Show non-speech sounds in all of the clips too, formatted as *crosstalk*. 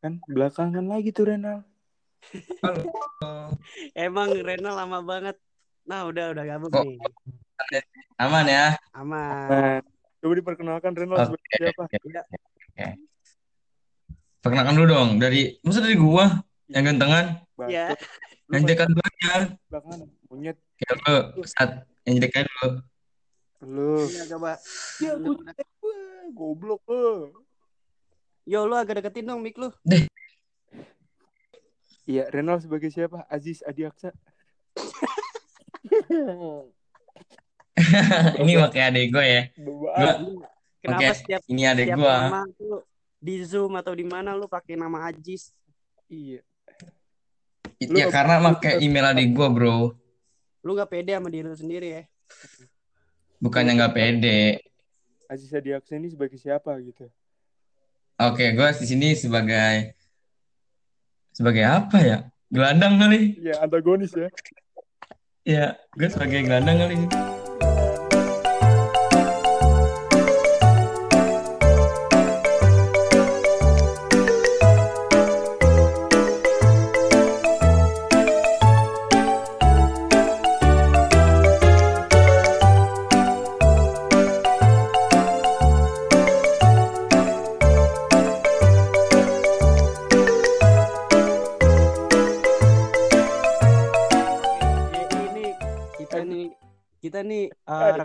Kan belakangan lagi tuh Renal. Halo. Emang Rena lama banget. Nah, udah udah gabung Kok- nih. Aman ya? Aman. Nah, coba diperkenalkan Renal Oke. sebagai siapa? Ya, Perkenalkan dulu dong. Dari, masa dari gua? Yang gantengan? ya. Yang dekat duanya? belakangan monyet Ya lu, saat yang dekat dulu. lu. Iya, coba. Ya goblok lu. Yo, lu agak deketin dong mic lu. *laughs* Iya, Renal sebagai siapa? Aziz Adiaksa. *laughs* Ini pakai adik gua ya. Gua, Kenapa Oke, setiap ini adik setiap gua. nama lu di Zoom atau di mana lu pakai nama Ajis? Iya. Ya karena pakai email adik gua, bro. Lu gak pede sama diri lu sendiri ya? Bukannya nggak pede. Aziz Adiaksa ini sebagai siapa gitu? Oke, gua di sini sebagai sebagai apa ya? Gelandang kali. Ya antagonis ya. Ya, gue sebagai gelandang kali.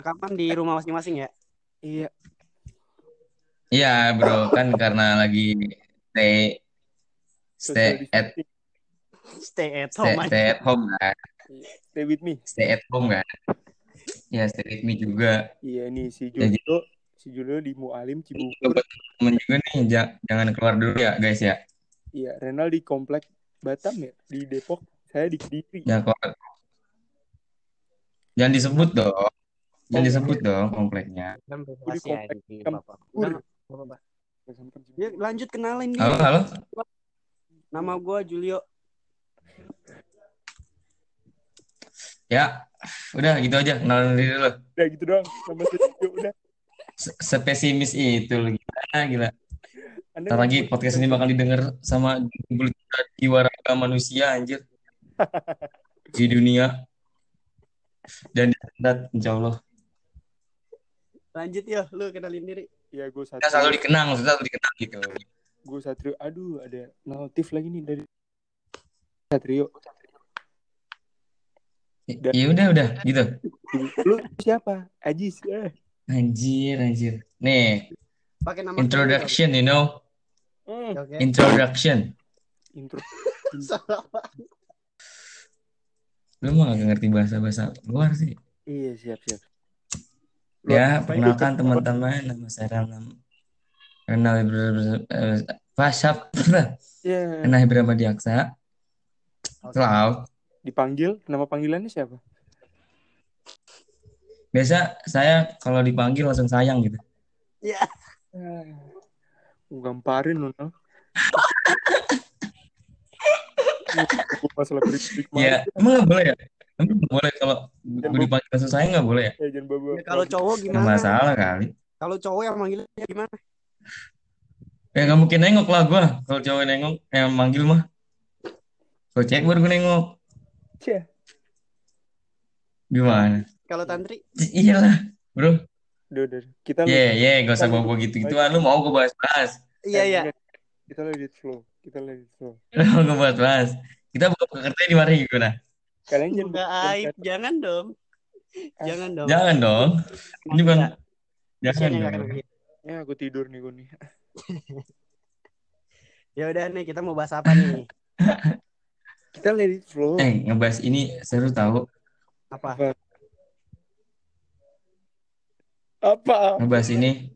Rekaman di rumah masing-masing ya. Iya. Iya, bro, kan karena lagi stay stay at. Stay at stay, home aja. stay at home kan. Stay with me. Stay at home kan. Ya, stay with me juga. Iya nih si Jadi- Julio, si Julio di Mualim Cibubur. Buat temen juga nih, ja- jangan keluar dulu ya, guys ya. Iya, Renal di komplek Batam ya, di Depok. Saya di Kediri. Jangan keluar. Jangan disebut dong. Jangan Oh, disebut dong kompleknya. Ya Bapak. Ya, lanjut kenalin nih. Halo, halo. Nama gua Julio. Ya, udah gitu aja. Kenalin diri dulu. Udah gitu doang. Nama saya Julio udah. Se- Sepesimis itu lu gila, gila. Anda Ntar lagi podcast ini bakal didengar sama 20 juta jiwa raga manusia anjir *laughs* di dunia dan di insya Allah. Lanjut ya, lu kenalin diri. Ya gue Kita selalu Satrio. dikenang, maksudnya selalu dikenang gitu. Gue Satrio. Aduh, ada notif lagi nih dari Satrio. Dan- Ya udah, udah gitu. Lu siapa? Ajis. Eh. Anjir, anjir. Nih, Pakai nama introduction, you know, Hmm. Oke. introduction. Intro. *laughs* Lu mah gak ngerti bahasa-bahasa luar sih. Iya, siap, siap. Ya, perkenalkan teman-teman, nama saya. Renal Ibrahim, eh, Pasap, *laughs* Ya, Renal Ibrahim Diaksa. Selalu. dipanggil. Nama panggilannya siapa? Biasa saya kalau dipanggil langsung sayang gitu. Ya. Ah, Gue gamparin lu, Nal. *laughs* Masalah krik-krik Ya, emang boleh ya? Emang gak boleh kalau gue dipanggil langsung sayang gak boleh ya? Eh, jangan bawa Ya, kalau cowok Gak gimana? masalah kali. Kalau cowok yang manggilnya gimana? Ya gak mungkin nengok lah gue. Kalau cowok nengok, yang manggil mah. Kalau cek baru gue nengok. Cia. Gimana? Kalau tantri? Iya lah, bro. Udah, udah. Kita Iya, lagi- iya, gak usah bawa-bawa gitu-gituan. Lu mau gue bahas-bahas. Iya, eh, iya. ingat, Kita lagi slow. Kita lagi slow. Lu mau gue bahas-bahas. Kita buka kertas di mari gimana? Kalian *laughs* jangan Enggak aib, jangan dong. Jangan dong. Jangan dong. Ini bukan. Jangan dong. gitu. Ya, aku tidur nih gue nih. *laughs* Ya udah nih, kita mau bahas apa nih? *laughs* Kita let it flow. Eh, ngebahas ini seru tahu. Apa? Apa? Ngebahas ini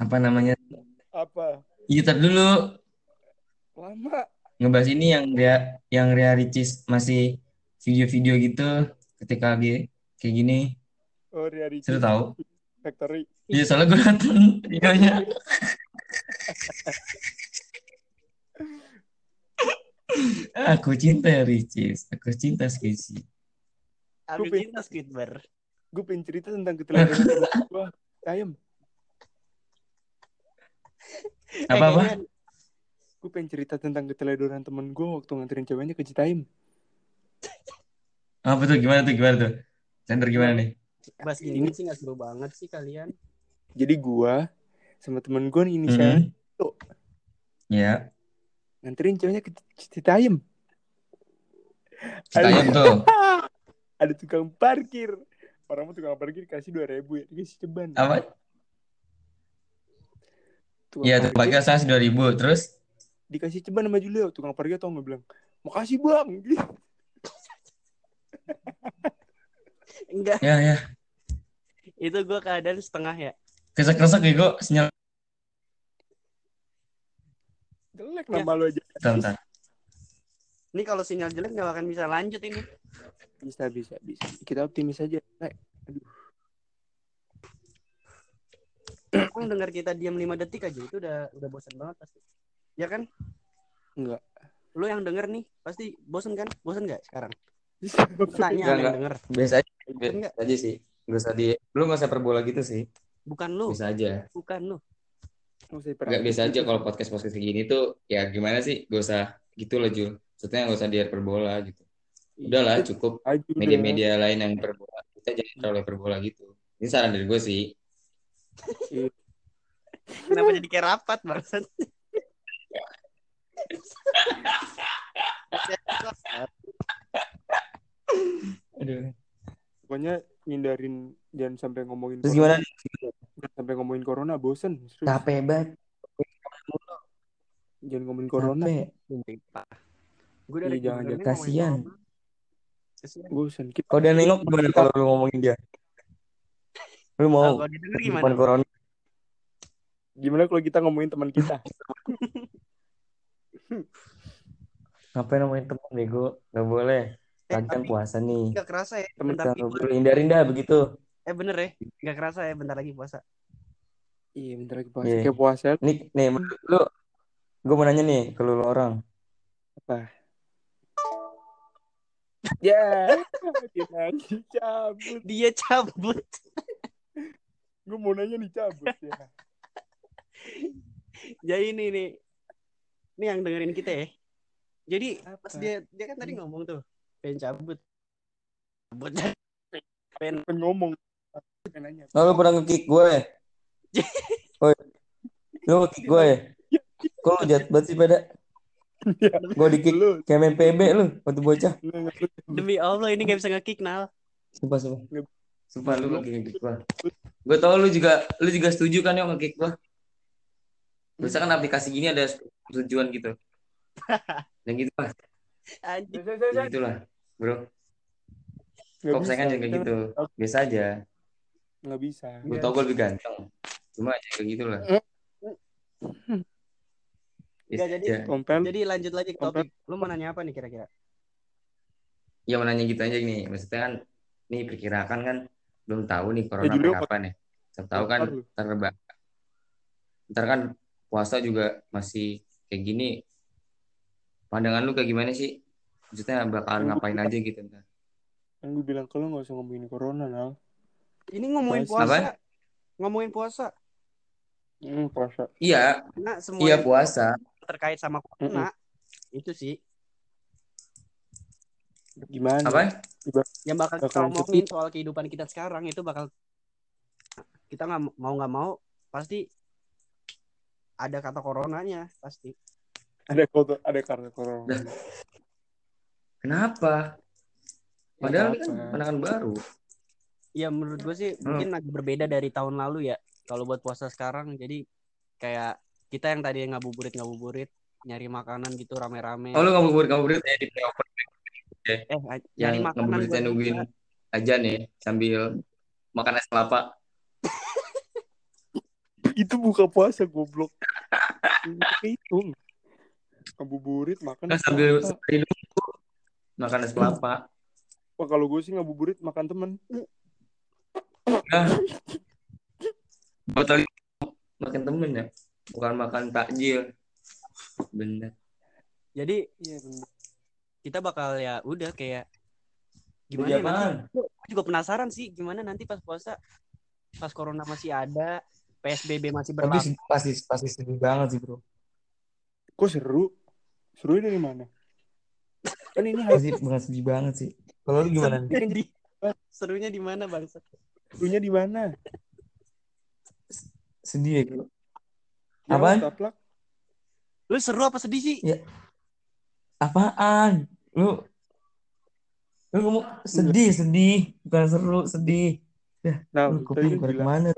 apa namanya? Apa? Iya, dulu. Lama. Ngebahas ini yang dia yang Ria Ricis masih video-video gitu ketika lagi kayak gini. Oh, Ria Ricis. Seru tahu. Factory. Iya, soalnya gue nonton videonya. Aku cinta Ricis. Aku cinta Skisi. Aku cinta Squidward. Gue pengen cerita tentang keteladanan *laughs* gue. Ayam. Apa-apa? Eh, kayaknya gue pengen cerita tentang keteledoran temen gue waktu nganterin ceweknya ke Citaim. Apa tuh gimana tuh gimana tuh? Center gimana nih? Bahas gini sih nggak seru banget sih kalian. Jadi gue sama temen gue nih inisialnya Hmm. Tuh. Ya, nganterin ceweknya ke Citaim. Citayam tuh. *laughs* Ada tukang parkir. Orang mau tukang parkir kasih dua ribu ya, dikasih ceban. Apa? Tukang Iya, tuh parkir saya dua ribu. Terus dikasih ceban sama Julio. Tukang parkir tau nggak bilang, makasih bang. *laughs* Enggak, ya ya. itu gue keadaan setengah ya. Kesak-kesak ya kok sinyal. Jelek Ya. nama lu aja. Bentar, bentar. Ini kalau sinyal jelek nggak akan bisa lanjut ini. Bisa bisa bisa. Kita optimis aja. Rek. Emang dengar kita diam 5 detik aja itu udah udah bosan banget pasti. Ya kan? Enggak. Lu yang denger nih pasti bosan kan? Bosan nggak sekarang? Tanya Enggak, yang denger. Biasa aja, biasa Enggak. aja sih. Gak usah di, lu gak usah perbola gitu sih. Bukan lu, Bisa aja. bukan lu. Gak biasa aja kalau podcast podcast gini tuh ya gimana sih? Gak usah gitu lah Jul. Maksudnya gak usah di perbola gitu. Udahlah cukup media-media lain yang perbola. Kita jangan terlalu perbola gitu. Ini saran dari gue sih. Kenapa jadi kayak rapat barusan? *laughs* Aduh. Pokoknya hindarin jangan sampai ngomongin Terus corona. gimana? Jangan sampai ngomongin corona bosen. Serius. Capek banget. Jangan ngomongin corona. Capek. Gue dari Iya, jangan, jangan. Kasian. Bosen. Kita Kalau dia nengok gimana kalau lu ngomongin dia? Lu mau kalau di gimana? corona? gimana kalau kita ngomongin teman kita? *laughs* Ngapain ngomongin temen bego? Gak boleh. Eh, Lagi kan tapi puasa nih. nggak kerasa ya. Bentar lagi puasa. hindarin dah begitu. Eh bener ya. Nggak kerasa ya bentar lagi puasa. Iya, bentar lagi puasa. Iya. Kayak puasa Nih, nih lu, gue mau nanya nih ke lu lu orang. Ya, dia cabut. Dia cabut. Gue mau nanya nih cabut ya. Jadi ini nih. Ini yang dengerin kita ya. Jadi Apa? pas dia dia kan tadi ngomong tuh pengen cabut. Cabut. *laughs* pengen Pengen ngomong. Pengen nanya. Oh, lu pernah nge-kick gue ya? *laughs* Woi, lu nge-kick gue ya? Kok lu jahat banget sih pada? Gue di-kick lu, kayak main PB lu, waktu bocah. demi Allah ini gak bisa nge-kick nal. Sumpah, sumpah. Sumpah lu nge-kick gue. Gue tau lu juga, lu juga setuju kan yang nge-kick gue. Bisa kan aplikasi gini ada tujuan gitu. *laughs* Yang gitu lah, Anjing. yang gitu lah, bro. Nggak Kok saya kan kayak gitu. Biasa aja. Nggak bisa. Gue tau gue lebih ganteng. Cuma ya kayak gitu lah. Nggak, Biasa jadi- aja. Kompel. Jadi lanjut lagi ke topik. Lu mau nanya apa nih kira-kira? Ya mau nanya gitu aja nih. Maksudnya kan nih perkirakan kan belum tahu nih corona sampai kapan ya. Siapa tahu kan reba- ntar kan puasa juga masih kayak gini. Pandangan lu kayak gimana sih? Maksudnya bakalan ngapain aja gitu ntar. Kan gue bilang kalau nggak usah ngomongin corona, Nal. Ini ngomongin Puasa. puasa. Ngomongin puasa. Hmm, puasa. Iya, Nah, semua iya puasa. terkait sama corona itu sih Gimana? Apa? yang bakal kita Bakalan omongin soal kehidupan kita sekarang itu bakal kita nggak mau nggak mau pasti ada kata coronanya pasti Ada foto, ada kartu corona. Kenapa? Padahal ini kan pandangan baru. ya menurut gue sih Hmm. mungkin agak berbeda dari tahun lalu ya kalau buat puasa sekarang jadi kayak kita yang tadi ngabuburit ngabuburit nyari makanan gitu rame-rame Oh lu ngabuburit ngabuburit ya di playoff eh yang nyari makanan nungguin aja nih sambil makan es kelapa. *laughs* Itu buka puasa, goblok. Itu. Ngabuburit, makan. Kan sambil sambil nunggu makan es kelapa. Wah, kalau gue sih ngabuburit makan temen. Nah, botol makan temen ya, bukan makan takjil. Bener. jadi Iya, bener. kita bakal ya udah kayak gimana Jadi ya? Gua juga penasaran sih gimana nanti pas puasa pas corona masih ada PSBB masih berlaku sih- pasti pasti sedih banget sih bro. Kok seru? Serunya dari mana? Kan ini Sedih, bukan sedih banget sih. Kalau lu gimana? Serunya di, serunya di mana bangsa? serunya di mana? Sedih ya kalau. Ya, Apaan? taplak. Lu seru apa sedih sih? Apaan? Lu lu ngomong sedih, sedih, bukan seru, sedih. Nah, Lu pada bilang. ke mana?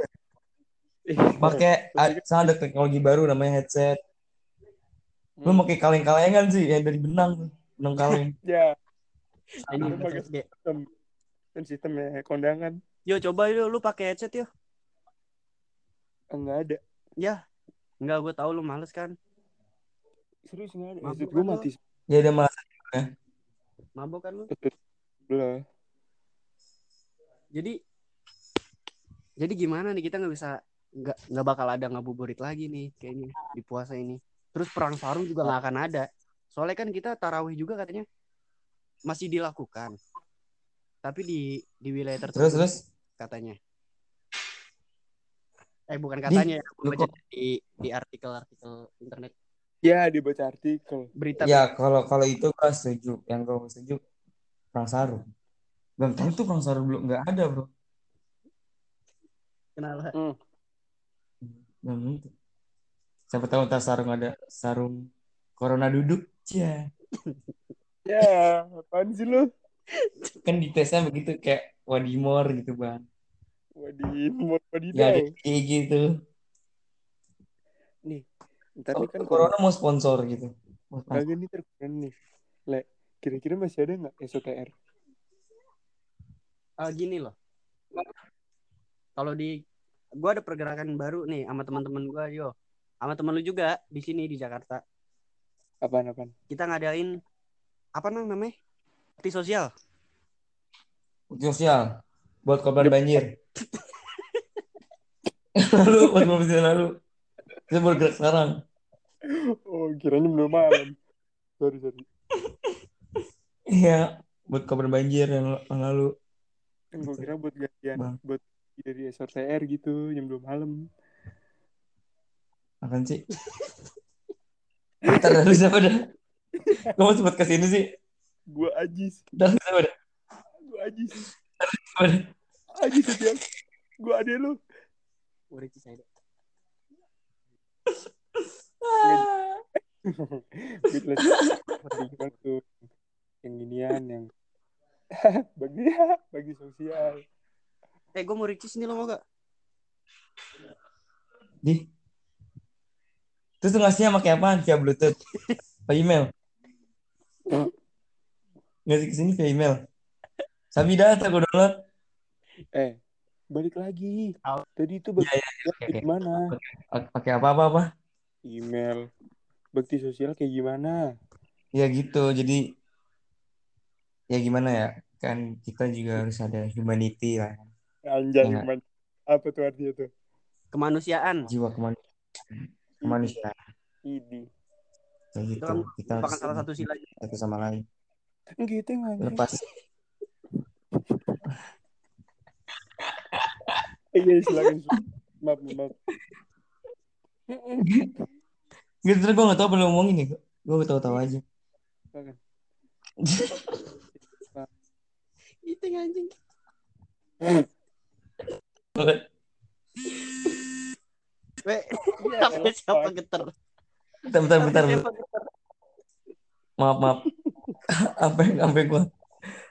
Eh, Pakai sana ada teknologi baru namanya headset. Lu Hmm. pakai kaleng-kalengan sih yang dari benang tuh, benang kaleng. *laughs* Ya, Ini pakai headset, Ge. sistem. Sistemnya kondangan. Yo coba yuk lu pakai headset yuk. Enggak ada. Ya. Enggak gue tahu lu males kan. Serius enggak ada. Mabuk Headset gue lu? mati Ya udah malah Mabok kan lu? sebelah. Jadi jadi gimana nih kita nggak bisa nggak nggak bakal ada ngabuburit lagi nih kayaknya di puasa ini. Terus perang sarung juga nggak akan ada. Soalnya kan kita tarawih juga katanya masih dilakukan. Tapi di di wilayah tertentu terus terus katanya. Eh bukan katanya ya, lu aku baca di di artikel-artikel internet Ya, dibaca artikel. berita. ya kalau kalau itu gua setuju. Yang gua setuju perang sarung. Belum tentu perang sarung belum nggak ada bro. Kenapa? Belum tentu. Siapa tahu ntar sarung ada sarung corona duduk. Cia. Ya, apaan sih lu? Kan di tesnya begitu kayak wadimor gitu bang. Wadidaw, Ya ada wadidaw. kayak gitu. Ntar nih kan corona mau sponsor gitu. Kagak nih terkeren nih. Le, kira-kira masih ada nggak SOTR? Ah, gini loh. Kalau di gua ada pergerakan baru nih sama teman-teman gua, yo. Sama teman lu juga di sini di Jakarta. Apaan apaan? Kita ngadain apa nang namanya? Bakti sosial. Sosial *laughs* buat korban banjir. lalu buat tahun lalu. Kita baru gerak sekarang. Oh, kiranya belum malam. Sorry, sorry. Iya, buat korban banjir yang yang lalu. Kan gue kira buat gantian, Bang. buat dari SOTR gitu, yang belum malam. Akan sih. Ntar lalu siapa dah? Kamu sempat ke sini sih. Gue Ajis, Dah siapa dah? gue Ajis. Siapa dah? Ajis aja. Gue ade lu. Udah saya Gue jelasin. Gimana tuh. Yang ginian, yang *laughs* bagi bagi sosial. Eh, gua mau ricis nih lo mau gak? Di. Terus tuh ngasihnya pakai apaan? Via Bluetooth? Via email? Ngasih ke sini via email? Sabi data gue download. Eh, balik lagi. Tadi itu bagi sosial oke, kayak oke. gimana? Pak- Pakai apa-apa apa? Email. Bakti sosial kayak gimana? Ya gitu. Jadi ya gimana ya? Kan kita juga harus ada humanity lah. Anjay, Ya. Apa tuh artinya tuh? Kemanusiaan. Jiwa kemanusiaan. Kemanusiaan. Idi. Kayak Itu gitu. kan Kita harus salah satu sila. satu sama lain. Gitu nggak? Lepas Iya, silakan. Maaf, maaf. gitu terus gue gak tau apa lu ngomongin ya. Gue gak tau-tau aja. Silakan. Itu anjing. Weh, Iya, sampai siapa geter? Bentar, bentar, bentar. Bentar. siapa geter? Maaf, maaf. *laughs* Sampai sampai gue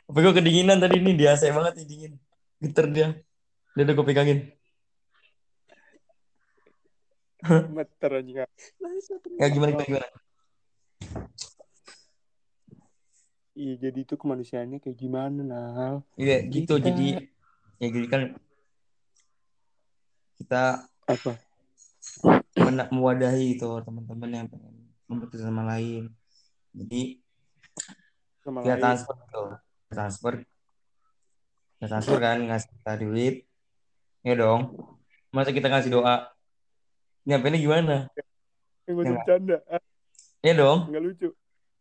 sampai gue kedinginan tadi nih di AC banget nih dingin. Geter dia. Dia udah gue pegangin. Meter anjing. Ya gimana gimana gimana. Iya, jadi itu kemanusiaannya kayak gimana, Nal? Iya gitu Kita- jadi ya jadi kan kita Apa? Mewadahi itu teman-teman yang pengen membantu sama lain. Jadi Sama kita lain. transfer tuh transfer kita transfer kan ngasih kita duit ya dong masa kita ngasih doa gimana Eh, nggak usah Ya. bercanda. Ya dong nggak lucu.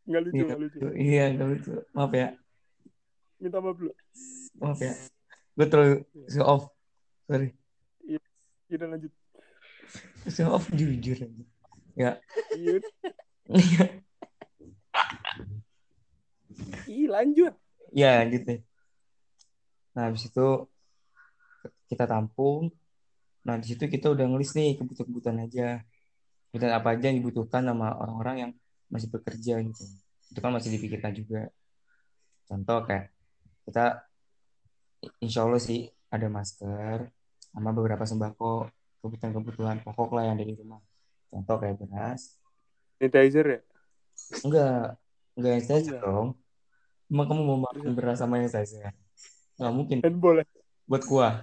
Nggak lucu, iya nggak lucu. iya nggak lucu maaf ya Minta maaf lu. maaf ya gue terlalu show off sorry Kita lanjut. Show off jujur aja. Ya. Iya. Ih, lanjut. ya gitu nah habis itu kita tampung. Nah di situ kita udah ngelis nih kebutuhan-kebutuhan aja. Kebutuhan apa aja yang dibutuhkan sama orang-orang yang masih bekerja gitu. Itu kan masih dipikirkan juga. Contoh kayak kita insya Allah sih ada masker sama beberapa sembako kebutuhan-kebutuhan pokok lah yang ada di rumah contoh kayak beras Sanitizer ya? enggak enggak yang saya Enggak. dong emang kamu mau makan beras sama yang saya nggak mungkin Kan boleh. buat kuah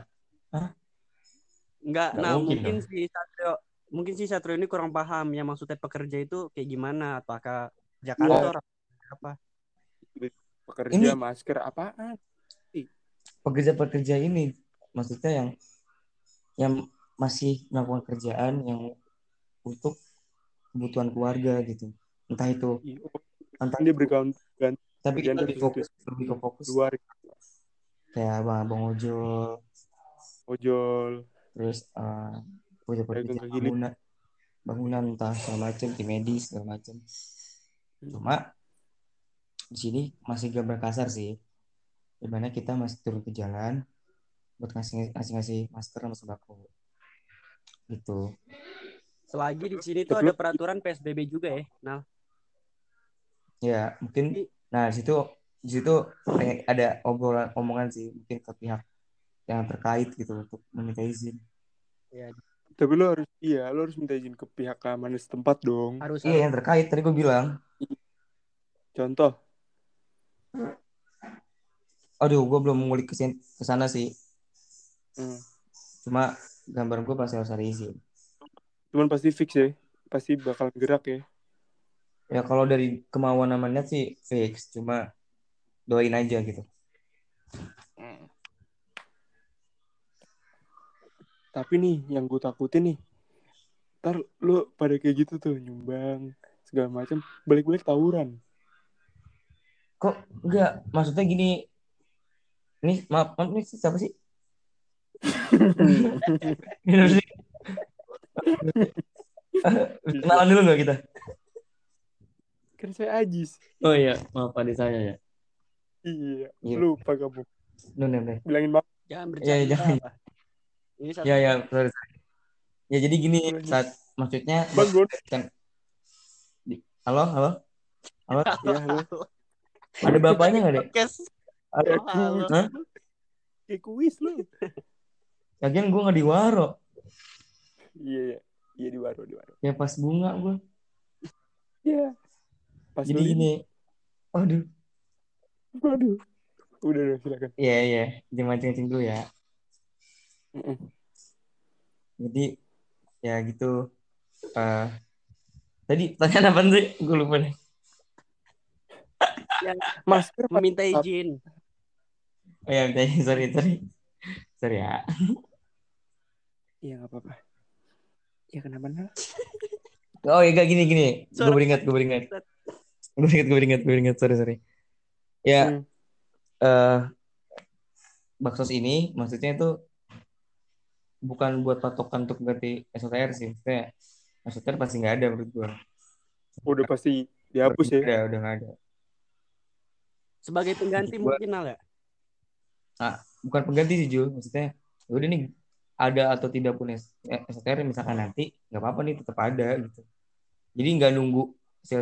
Enggak, Nggak nah mungkin mungkin, dong. si Satrio mungkin si Satrio ini kurang paham yang maksudnya pekerja itu kayak gimana apakah kerja Iya. kantor apa Pekerja Ini- masker apaan? pekerja-pekerja ini maksudnya yang yang masih melakukan kerjaan yang untuk kebutuhan keluarga gitu. Entah itu Ih, oh, entah Dia berganti ganti tapi kita lebih fokus lebih ke fokus. luar kayak abang abang ojol. Ojol. terus uh, bangunan bangunan entah segala macam tim medis segala macam. Cuma di sini masih gambar kasar sih. Di mana kita masih turun ke jalan buat ngasih ngasih ngasih masker sama sembako gitu selagi di sini tuh ada peraturan PSBB juga ya nah ya mungkin nah di situ di situ kayak ada obrolan omongan sih mungkin ke pihak yang terkait gitu untuk meminta izin. Tapi lo harus iya, lo harus minta izin ke pihak keamanan setempat dong. harus iya yang terkait tadi gue bilang. Contoh, aduh gue belum ngulik ke sana sih. Hmm, cuma gambar gue pasti harus ada izin. Cuman pasti fix ya, pasti bakal gerak ya. ya kalau dari kemauan namanya sih fix. Cuma doain aja gitu. Tapi nih, yang gue takutin nih, ntar lo pada kayak gitu tuh nyumbang segala macam, balik-balik tawuran. kok enggak maksudnya gini ini maaf maaf, ini siapa sih kenalan dulu nggak kita kan saya ajis. oh iya maaf pada saya ya Iya, Iya. lupa kamu. Nun, nun. Bilangin bang. jangan Ya, bercanda jangan. apa ini satu ya ya sorry, sorry. ya jadi gini saat maksudnya Bang, kan di- halo halo halo ya halo. ada bapaknya nggak deh podcast ada halo. Hah? Kayak kuis lo. Lagian gue nggak di waro Iya, iya. Iya di waro, di waro. ya pas bunga gue Iya. Pas jadi beli, gini aduh Waduh. Udah, udah, silakan. iya iya jangan mancing-mancing dulu ya Mm-mm. jadi ya gitu Eh tadi pertanyaan apa sih gue lupa nih Masker apa? meminta izin oh ya tadi sorry sorry sorry ya Iya, nggak apa-apa. Ya kenapa nah? *laughs* oh ya gak gini gini gue Sorry. beringat gue beringat gue beringat gue beringat gue beringat sorry sorry ya Hmm. eh baksos ini maksudnya itu bukan buat patokan untuk ganti SOTR sih maksudnya SOTR pasti nggak ada menurut gue Udah pasti dihapus ya. ada udah nggak ada sebagai pengganti mungkin lah ya bukan pengganti sih Jul maksudnya ya udah nih ada atau tidak pun S- eh, SOTR misalkan nanti nggak apa-apa nih tetap ada gitu jadi nggak nunggu si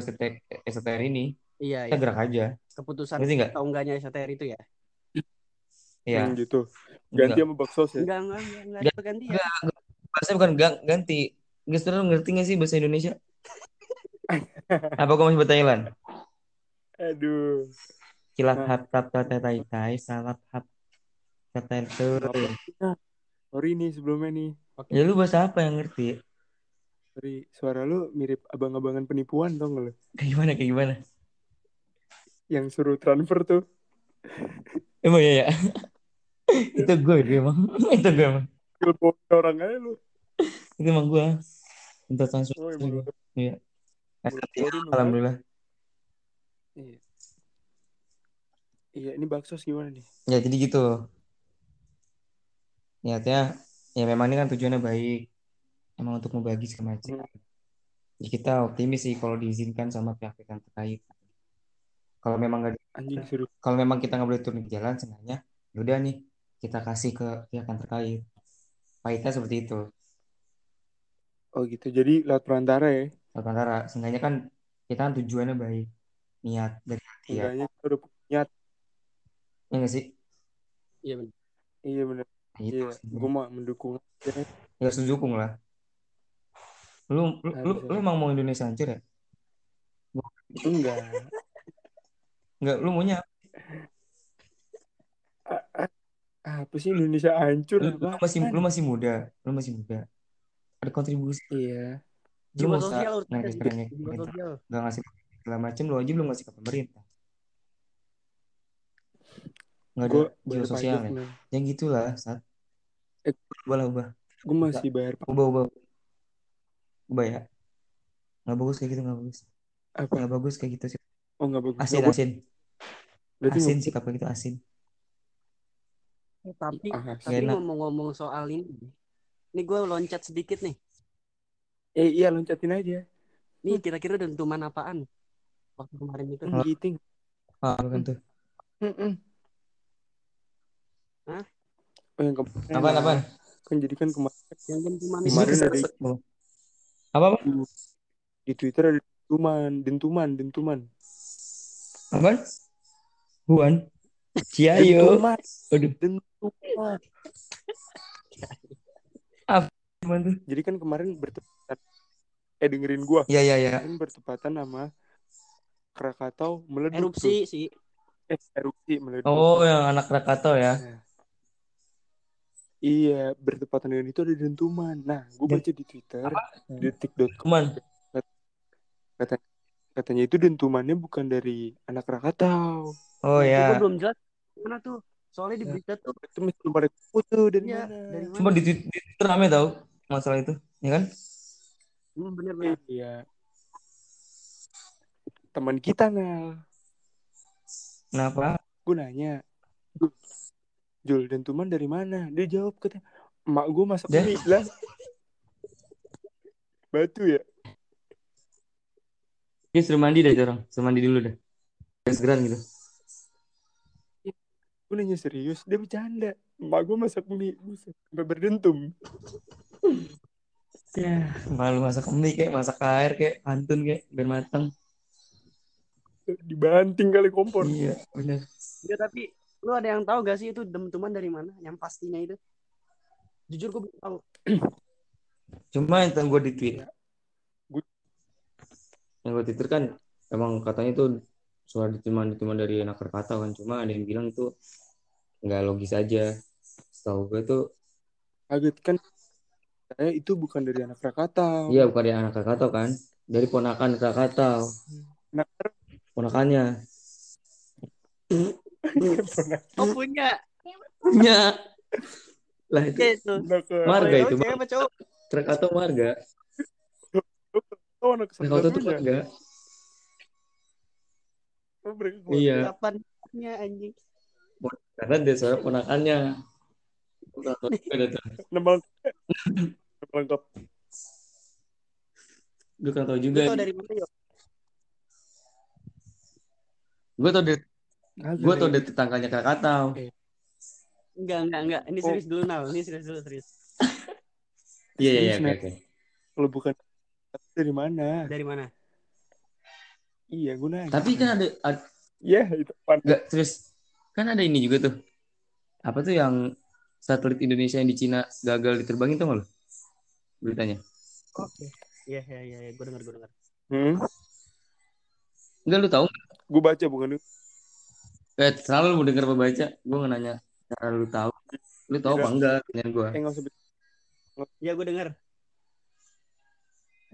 SOTR ini iya kita iya gerak aja keputusan ngerti atau enggaknya STR itu ya Iya Hmm, gitu. Ganti Enggak. sama baksos ya. enggak enggak enggak, enggak ada pergantian bahasa bukan gang- ganti Guys, lu ngerti gak sih bahasa Indonesia? Apa kau masih Thailand? Aduh. Kilat Nah. hat tat tat tat tai tai salat hat kata itu. Sorry nih sebelumnya nih. Ya lu bahasa apa yang ngerti? Sorry, suara lu mirip abang-abangan penipuan gak lu? Kayak gimana kayak gimana? Yang suruh transfer tuh. Emang ya ya. itu gue itu emang. itu gue emang. Telepon orang aja lu. Itu emang gue. Untuk transfer Oh. Iya. Alhamdulillah. Iya. Iya, ini baksos gimana nih? Ya jadi gitu. Niatnya ya memang ini kan tujuannya baik. Emang untuk membagi segala macam. Ya, kita optimis sih kalau diizinkan sama pihak-pihak yang terkait. Kalau memang seru. kalau memang kita nggak boleh turun ke jalan, seenggaknya ya udah nih kita kasih ke pihak yang terkait. Pahitnya seperti itu. Oh gitu. Jadi lewat perantara ya. Sementara seenggaknya kan kita kan tujuannya baik, niat dari hati ya. Kita udah niat. Ya sih? Iya benar. Iya bener. Gitu. Iya. Gue mah mendukung. Ya harus dukung lah. Lu, lu, lu, lu emang mau Indonesia hancur ya? Enggak. Enggak, lu maunya Apa sih Indonesia hancur lu, lu masih lu masih muda, lu masih muda. Ada kontribusi. Iya. Lu Jiwa sosial nah, sekarang ya, jiwa sosial. nggak ngasih segala macam, lu aja belum ngasih ke pemerintah. Nggak ada Gue jiwa sosial ya. nih. Yang gitulah, saat Eh, ubah lah ubah, gue masih bayar pajak. ubah ubah, ubah ya. Nggak bagus kayak gitu nggak bagus. Apa? Nggak bagus kayak gitu sih. Oh nggak bagus. Asin bagus. asin, Berarti asin sikap kayak gitu asin. Eh, tapi Ah, tapi ngomong-ngomong soal ini, ini gue loncat sedikit nih. Eh iya loncatin aja. Nih kira-kira dentuman apaan? Waktu kemarin itu. Hmm, giting. Ah, bukan tuh. Mm-mm. Hah? Oh yang kemarin. Lah. apaan? Kan jadi kan kemarin Yang sini Kemarin kesel- ada- apa? Apa apa? di Twitter ada dentuman, dentuman, dentuman. Apaan? Buan. Ciayo. Dentuman, Aduh, dentuman. gimana tuh? Jadi kan kemarin bertepatan. Eh dengerin gua. Ya ya ya. Kemarin bertepatan sama Krakatau meleduk Erupsi sih. Eh erupsi meleduk. Oh, yang anak Krakatau ya. Iya, bertepatan dengan itu ada dentuman. Nah, gue baca di Twitter, detik.com Cuman katanya itu dentumannya bukan dari anak Krakatau. oh Itu ya. gua belum jelas mana tuh. Soalnya di Ya. berita tuh Itu mesti belum pada foto dari Iya, mana? dari mana? Cuma di Twitter rame tau masalah itu, ya kan? Hmm, bener-bener. Iya. Teman kita ngal. Kenapa? Gue nanya, "Jul, Jul, dentuman dari mana? Dia jawab katanya, emak gue masak mie lah. *laughs* Batu ya? Dia suruh mandi dah itu orang, suruh mandi dulu dah. Biar segeran gitu. Gue nanya serius, dia bercanda. Emak gue masak mie, sampai berdentum. *laughs* Ya, malu masak mie kayak masak air kayak pantun kayak biar matang. Dibanting kali kompor. Iya, bener. Ya, tapi lu ada yang tahu gak sih itu dentuman dari mana? Yang pastinya itu. Jujur gue belum tahu. *clears throat* Cuma yang gue di tweet, Gua- yang gue twitter kan emang katanya itu suara dituman dituman dari anak Krakatau kan. Cuma ada yang bilang itu nggak logis aja. Setahu gue tuh, Kaget kan? Saya itu bukan dari anak Krakatau. iya bukan dari anak Krakatau kan, dari ponakan Krakatau, Nah, ponakannya. *clears throat* Oh punya. Punya. Lah itu itu. Marga itu, cewek? Krakatau marga. oh, anak Krakatau tuh sebenarnya. marga. Oh. Iya, Kapannya anjing. karena dia suara ponakannya. Juga lengkap. Nama lengkap. Gue kan tau juga. dari mana ya? Gue tau dari gue tau Nek. dari tetangganya Krakatau. Enggak, enggak, enggak. Ini Oh. serius dulu, Nal. Ini serius dulu, serius. *laughs* Iya iya iya Serius. Kalau bukan dari mana? Dari mana? Iya, gue nanya. Tapi kan ada, ada Iya, itu pan. nggak terus kan ada ini juga tuh. Apa tuh yang satelit Indonesia yang di Cina gagal diterbangin tuh nggak lo? Beritanya. Oke. Iya, iya, iya, iya. Gue dengar, gue dengar. Hmm? Enggak lu tahu? Gue baca bukan lu. Eh, selalu mau denger apa baca. Gue nggak nanya cara lu tahu. Lu tahu apa enggak? Pertanyaan gue. Eh, usah. Iya, gue dengar.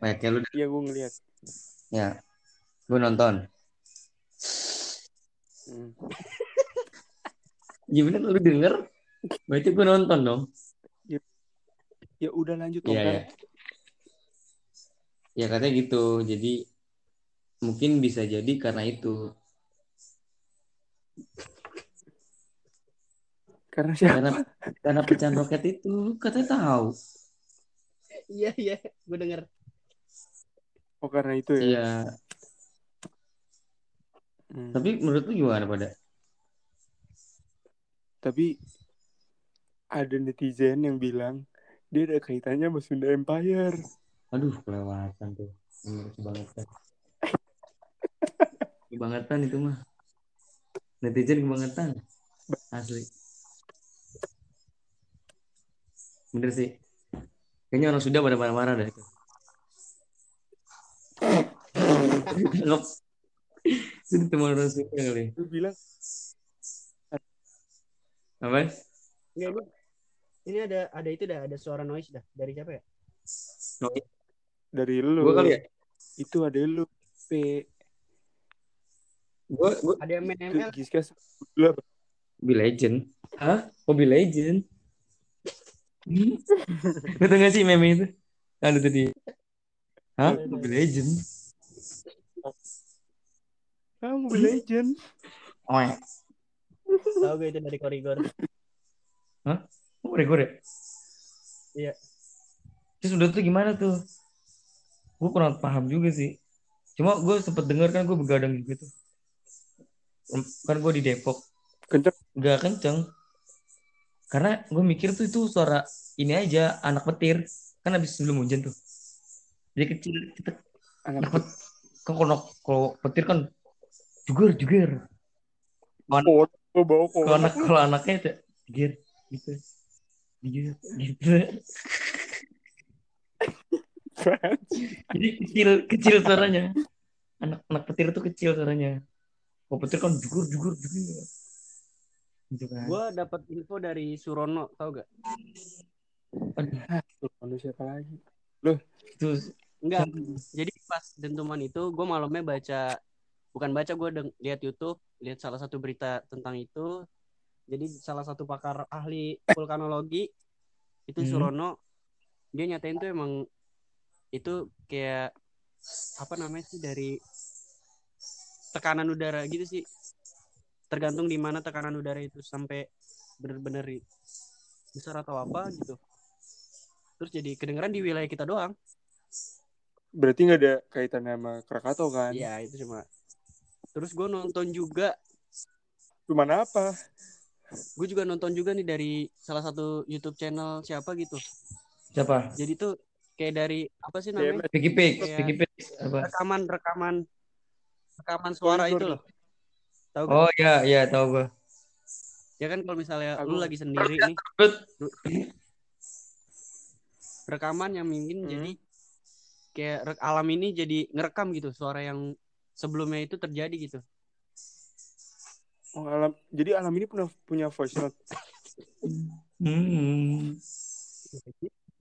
Kayaknya lu Iya, gue ngeliat. ya. Gue nonton. Hmm. *laughs* Ya bener lu denger. Berarti gue nonton dong. Ya udah lanjut Iya dong, ya. kan. Ya katanya gitu. Jadi mungkin bisa jadi karena itu. Karena siapa? Karena karena pecahan roket itu katanya tahu. Iya, iya. Gue dengar. Oh karena itu ya. Iya. Hmm. Tapi menurut lu gimana pada? Tapi ada netizen yang bilang dia ada kaitannya sama Sunda Empire. Aduh, kelewatan tuh. Bener, kebangetan. *laughs* kebangetan itu mah. Netizen kebangetan. Asli. Bener sih. Kayaknya orang Sunda pada marah-marah dah itu. Itu teman orang Sunda kali. Lu bilang Apa? Enggak ini. Ini ada ada itu dah, ada suara noise dah. Dari siapa ya? dari lu. Gue kali ya? Itu ada lu. P. Gue gue Ada yang main ML. Giska lu apa? Mobile Legend. Hah? Mobile Legend? *laughs* Tau gak sih meme itu? Ada tadi. Hah? Mobile Legend? Ah, Mobile Legend. *laughs* Oe. Tahu gue itu dari Korigor. Oh, rekor ya? Iya. Terus udah tuh gimana tuh? Gue kurang paham juga sih. Cuma gue sempet denger kan gue begadang juga tuh. Kan gue di Depok. Kenceng. Gak kenceng. Karena gue mikir tuh itu suara ini aja anak petir. Kan habis sebelum hujan tuh. Dia kecil. Kita, Anak pet, kan kalau, kalau petir kan juger juger. Gue bawa Kalau anak kalau anaknya itu juger gitu. Juger gitu. Jadi kecil kecil suaranya. Anak anak petir itu kecil suaranya. Kalau petir kan jugur jugur jugur. Gitu kan. Gue dapat info dari Surono, tau gak? Manusia siapa lagi? itu Enggak. Jadi pas dentuman itu gue malamnya baca bukan baca gue lihat YouTube, lihat salah satu berita tentang itu. Jadi salah satu pakar ahli vulkanologi itu Hmm. Surono dia nyatain tuh emang itu kayak apa namanya sih dari tekanan udara gitu sih. Tergantung di mana tekanan udara itu sampai bener-bener besar atau apa gitu. Terus jadi kedengeran di wilayah kita doang. Berarti nggak ada kaitannya sama Krakatau kan? Iya itu cuma. Terus gue nonton juga, Cuman apa? gue juga nonton juga nih dari salah satu YouTube channel siapa gitu. siapa? Jadi tuh kayak dari apa sih namanya? Pix apa? Rekaman rekaman rekaman suara itu loh. Tahu gak? Oh iya iya tahu gue. Ya kan kalau misalnya Aku- lu lagi sendiri nih, *laughs* rekaman yang mungkin Hmm. jadi kayak rek- alam ini jadi ngerekam gitu suara yang sebelumnya itu terjadi gitu. Oh, alam. Jadi alam ini punya punya voice note. hmm.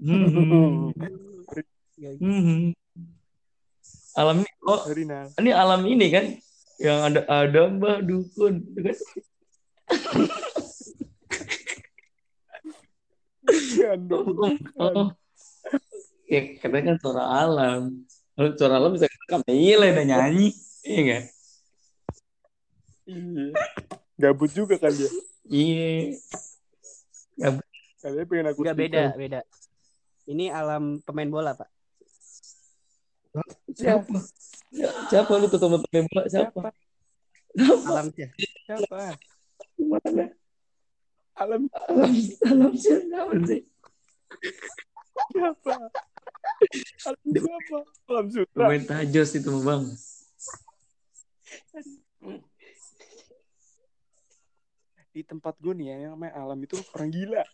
Hmm. *laughs* Ya, Hmm. Alam ini, oh ini alam ini kan yang ada ada Mbah Dukun itu kan. Gandong. Oh. Ya katanya kan suara alam. Lalu suara alam bisa. Iya lah udah nyanyi. Iya enggak? Iya. Gabut juga kan dia. Iya. Kalian pengen aku Enggak beda, beda. Ini alam pemain bola, Pak. Siapa? Siapa lu tuh teman pemain bola siapa? Alam sih. Siapa? Mana? Alam Alam alam siapa sih? siapa? Alam siapa? Alam Sutra. Pemain tajos itu mah bang. Di tempat gue nih ya, yang namanya alam itu orang gila.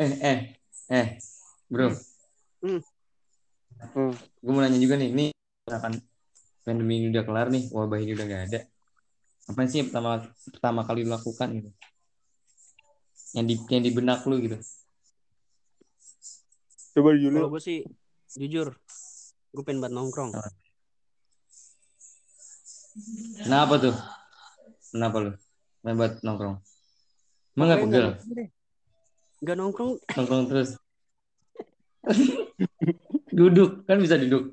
Eh eh eh bro. Hmm. Hmm. Gue mau nanya juga nih, ini misalkan pandemi ini udah kelar nih, wabah ini udah gak ada. Apa sih yang pertama pertama kali lu lakukan gitu? Yang di yang di benak lu gitu. Coba Kalau dulu. gue sih jujur, gue pengen buat nongkrong. Kenapa tuh? Kenapa lu? Main buat nongkrong. Emang gak pegel? Gak nongkrong, Nongkrong terus. *laughs* duduk, kan bisa duduk.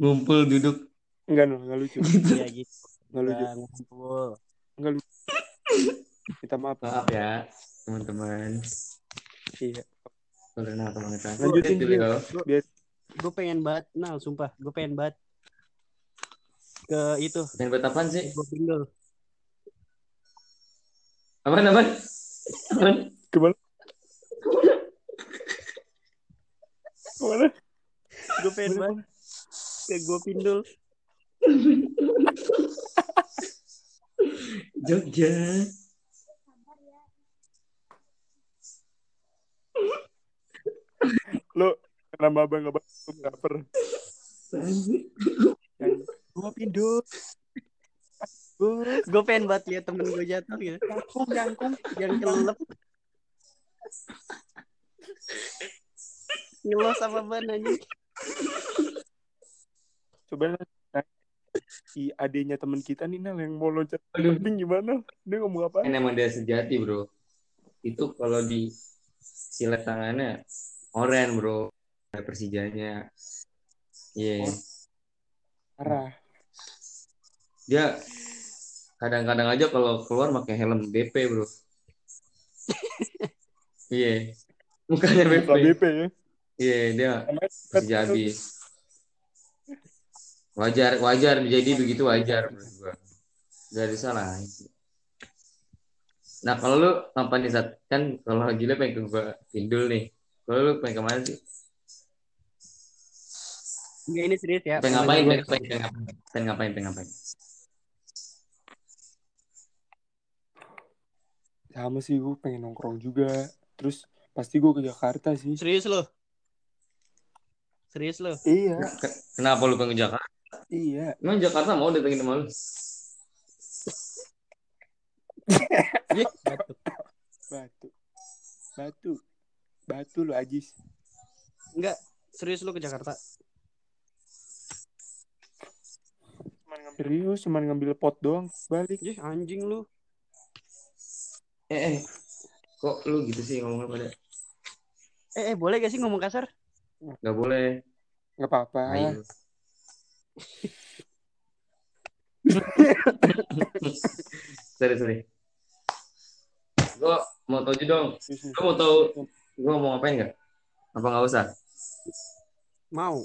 Ngumpul duduk. Enggak, Nal. Enggak lucu. ya gitu. Enggak lucu. Ngumpul. Enggak lucu. Minta maaf. Maaf ya, teman-teman. Iya. Karena kebangetan. Lanjutin Itu dulu. Biar gue pengen banget nal sumpah gue pengen banget ke itu Pengen buat apaan ke sih? gue pindul Apaan, apaan? Apaan? Ke mana? Ke mana? gue pengen banget ke gue pindul Jogja. Lo nama abang abang cover yang gua pindu. Gue gue pengen banget lihat temen gue jatuh gitu jangkung jangkung. yang kelelep ngelos sama ban anjing Coba lah. Si adenya teman kita nih Nel yang mau loncat tebing gimana? Dia ngomong apa? Kan emang dia sejati, bro. Itu kalau di silet tangannya oren, bro. Persijanya. Iya. Oh. Parah. Dia kadang-kadang aja kalau keluar pakai helm BP, bro. *laughs* Iya. Mukanya BP. BP ya. Iya, dia Namanya Persija habis. Wajar, wajar jadi begitu wajar menurut gua. Gak ada salah. Nah kalau lu apa nih Sat? Kan kalau gila pengen ke gua Pindul nih. Kalau lu pengen ke mana sih? Enggak ini serius ya Pengen ngapain? Pengen ngapain? Pengen ngapain? Pengen ngapain? Pengen ngapain? sama sih gue pengen nongkrong juga. Terus pasti gue ke Jakarta sih. serius lo serius lo Iya, Ke- Kenapa lu pengen ke Jakarta? iya. Emang Jakarta mau datengin sama lu? *laughs* Ih, batuk. Batu. Batu. Batu lu Ajis. enggak serius lo ke Jakarta Serius, cuman ngambil pot doang. Balik. Ih, anjing lu Eh, eh. Kok lu gitu sih ngomongnya pada? eh, eh boleh gak sih ngomong kasar Gak boleh. Nggak apa-apa. Ayo. *laughs* sorry, sorry. Gue mau tau aja dong. Lo mau tau gue mau ngapain nggak? Apa nggak usah? mau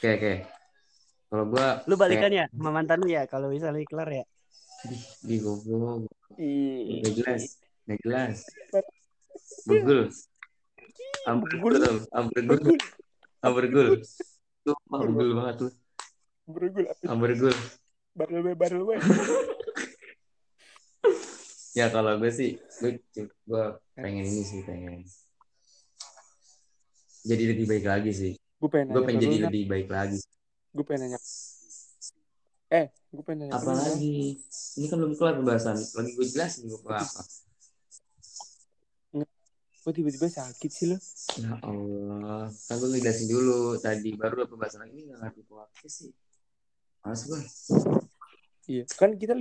Oke, oke. Kalau gue lu balikan ya sama mantan lu ya kalau misalnya kelar ya di goblok, Ih. nggak jelas, nggak jelas. Ambergul, ambergul, ambergul. Ambergul banget tuh, Bergul. ambergul. Barel we. *laughs* Ya kalau gue sih, gue, gue pengen ini sih, pengen jadi lebih baik lagi sih. Gue pengen Gue nanya pengen jadi Nat. lebih baik lagi. Gue pengen nanya. Eh, gue pengen nanya. ke Apa lu, Nat. lagi? Ini kan belum kelar pembahasan. Lagi gue jelasin gue apa. Kok tiba-tiba sakit sih lo? Ya Allah, kan gue ngejelasin dulu tadi baru pembahasan lagi ini nggak ngerti podcast sih. Males gue. Iya. Kan kita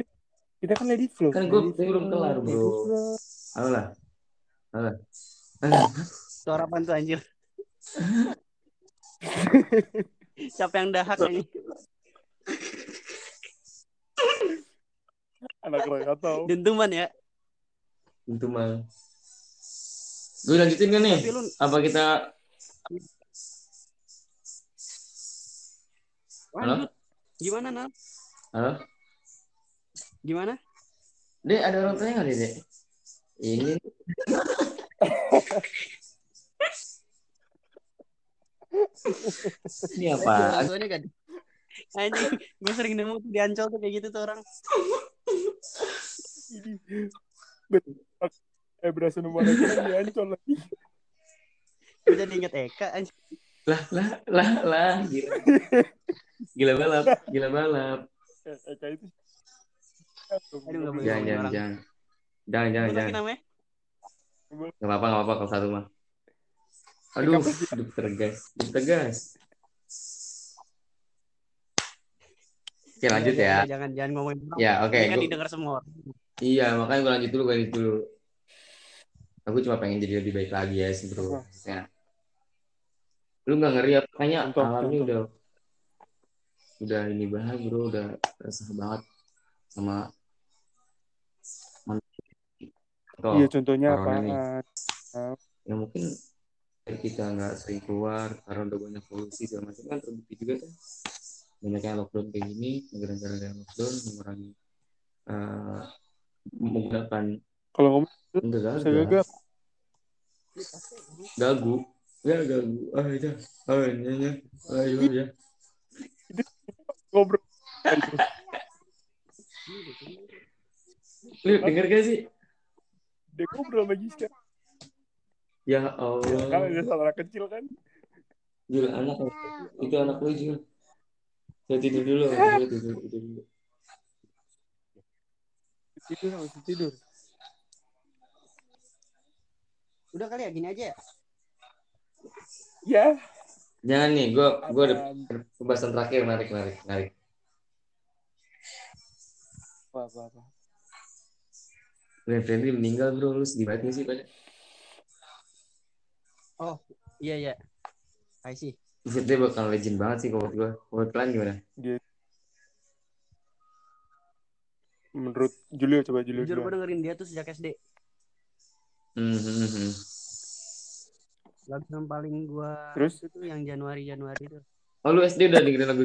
kita kan lady flow. Kan gua belum kelar, bro. Alah, alah, alah. suara apaan tuh anjir siapa yang dahak ini Anak Krakatau. dentuman ya Itu Gue lanjutin kan nih? lu Apa kita? lanjut gimana Nal Halo? gimana Dek, ada orang tanya nggak deh, Dek? Ini. Ini apa? Soalnya kan anjing gue sering nemu tuh di ancol tuh kayak gitu tuh orang Eh berasa nomor lagi kan diancol lagi. gue jadi inget Eka Lah, lah, lah, lah. Gila. Gila balap, gila balap. Eh, kayak itu. Aduh. Jangan, jangan, jangan. Jangan, jangan, jangan. namanya Gak apa-apa, gak apa-apa kalau satu mah. Aduh, aduh tegas, aduh tegas. Oke lanjut ya. Jangan jangan, jangan ngomongin. Ya oke. Ini kan didengar semua. Iya makanya gue lanjut dulu, gue lanjut dulu. Aku cuma pengen jadi lebih baik lagi ya bro. Maksudnya, lu nggak ngeri apa? Kayaknya alamnya contoh. udah udah ini banget bro, udah resah banget sama. Contoh, Iya contohnya corona nih. apaan? ya mungkin kita nggak sering keluar karena udah banyak polusi segala macam kan terbukti juga kan banyak yang lockdown kayak gini negara-negara yang lockdown mengurangi uh, menggunakan Kalau ngomong enggak bisa gagal. Gagu. Ya gagu. Ah ya ah nyanyi ayo ya Ngobrol. lu denger gak sih? Dia ngobrol sama Giska. ya Kan Allah ada saudara kecil kan. Jul anak. Itu anak lu Jul saya tidur dulu. Tidur tidur tidur Tidur tidur. Udah kali ya gini aja ya. Ya. jangan nih gue gue ada pembahasan terakhir menarik menarik menarik Apa apa apa. Glenn Fredly meninggal bro lu sedih banget gak sih pada Oh iya iya. I see. Dia bakal legend banget sih kalau gue menurut kalian gimana Dia menurut Julio coba Julio Jujur gue dengerin dia tuh sejak SD. Hmm, hmm, hmm. Lagu yang paling gue Terus? itu yang Januari Januari itu. oh lu SD udah dengerin lagu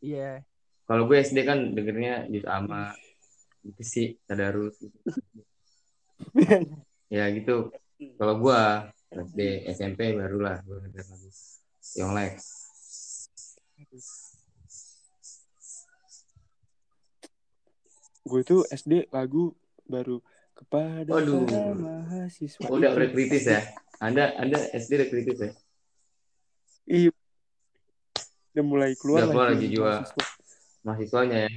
Iya. kalau gue SD kan dengernya gitu ama gitu sih tadarus gitu. *laughs* ya gitu kalau gue SD SMP barulah gue denger lagu Yonglek Gue tuh SD lagu baru kepada Waduh. para mahasiswa. oh, udah kritis ya anda anda SD udah kritis ya Iya. Udah mulai keluar Udah keluar lagi lagi jiwa. mahasiswa. mahasiswanya ya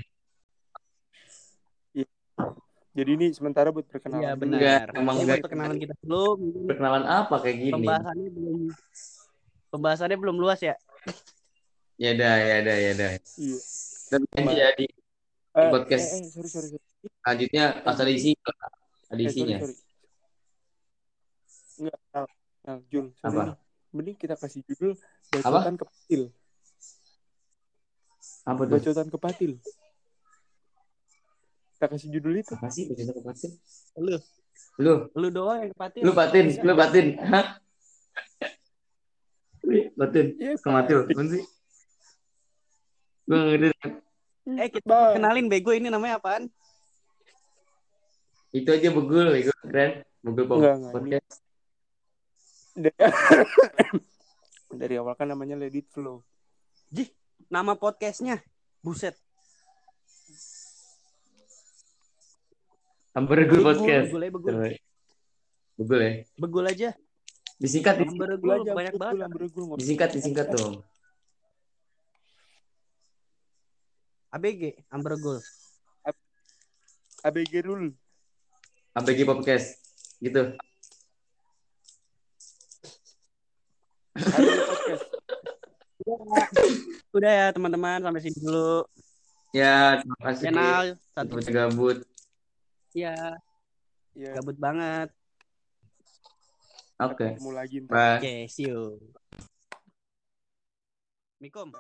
Jadi ini sementara buat perkenalan. Iya dulu. benar. Enggak, emang enggak. buat perkenalan kita belum. perkenalan apa kayak gini Pembahasannya belum. Pembahasannya belum luas ya. ya dah ya dah ya dah Iya. dan nanti ya di Eh, podcast. eh, eh, sorry, sorry, sorry. Selanjutnya pas ada isi ada Eh, sorry, isinya. sorry. Enggak, nah, Jul, sorry Apa? nih. Mending kita kasih judul bacotan kepatil. apa tuh? Bacotan kepatil. Kita kasih judul itu. apa sih baca patin Lu, lu. Lu doang yang kepatin. lu patin lu patin hah? Lu patin Iya, kematil apa sih? Gue ngerti. Eh kita kenalin bego ini namanya apaan? Itu aja begul itu keren begul podcast *laughs* Dari, awal kan namanya Let It Flow. Nama podcastnya. Buset. Ambergul Begul, podcast begul, aja, begul. begul ya Begul aja. disingkat dis- Amber Gula Begul aja, banyak betul, banget. mau- disingkat disingkat dong ABG, Amber Gold. ABG Rule. ABG podcast gitu Podcast. Udah ya teman-teman sampai sini dulu. ya terima kasih Channel satu. Gabut Ya, Ya, gabut banget. oke ketemu lagi ntar. bye Oke, see you. Mikum.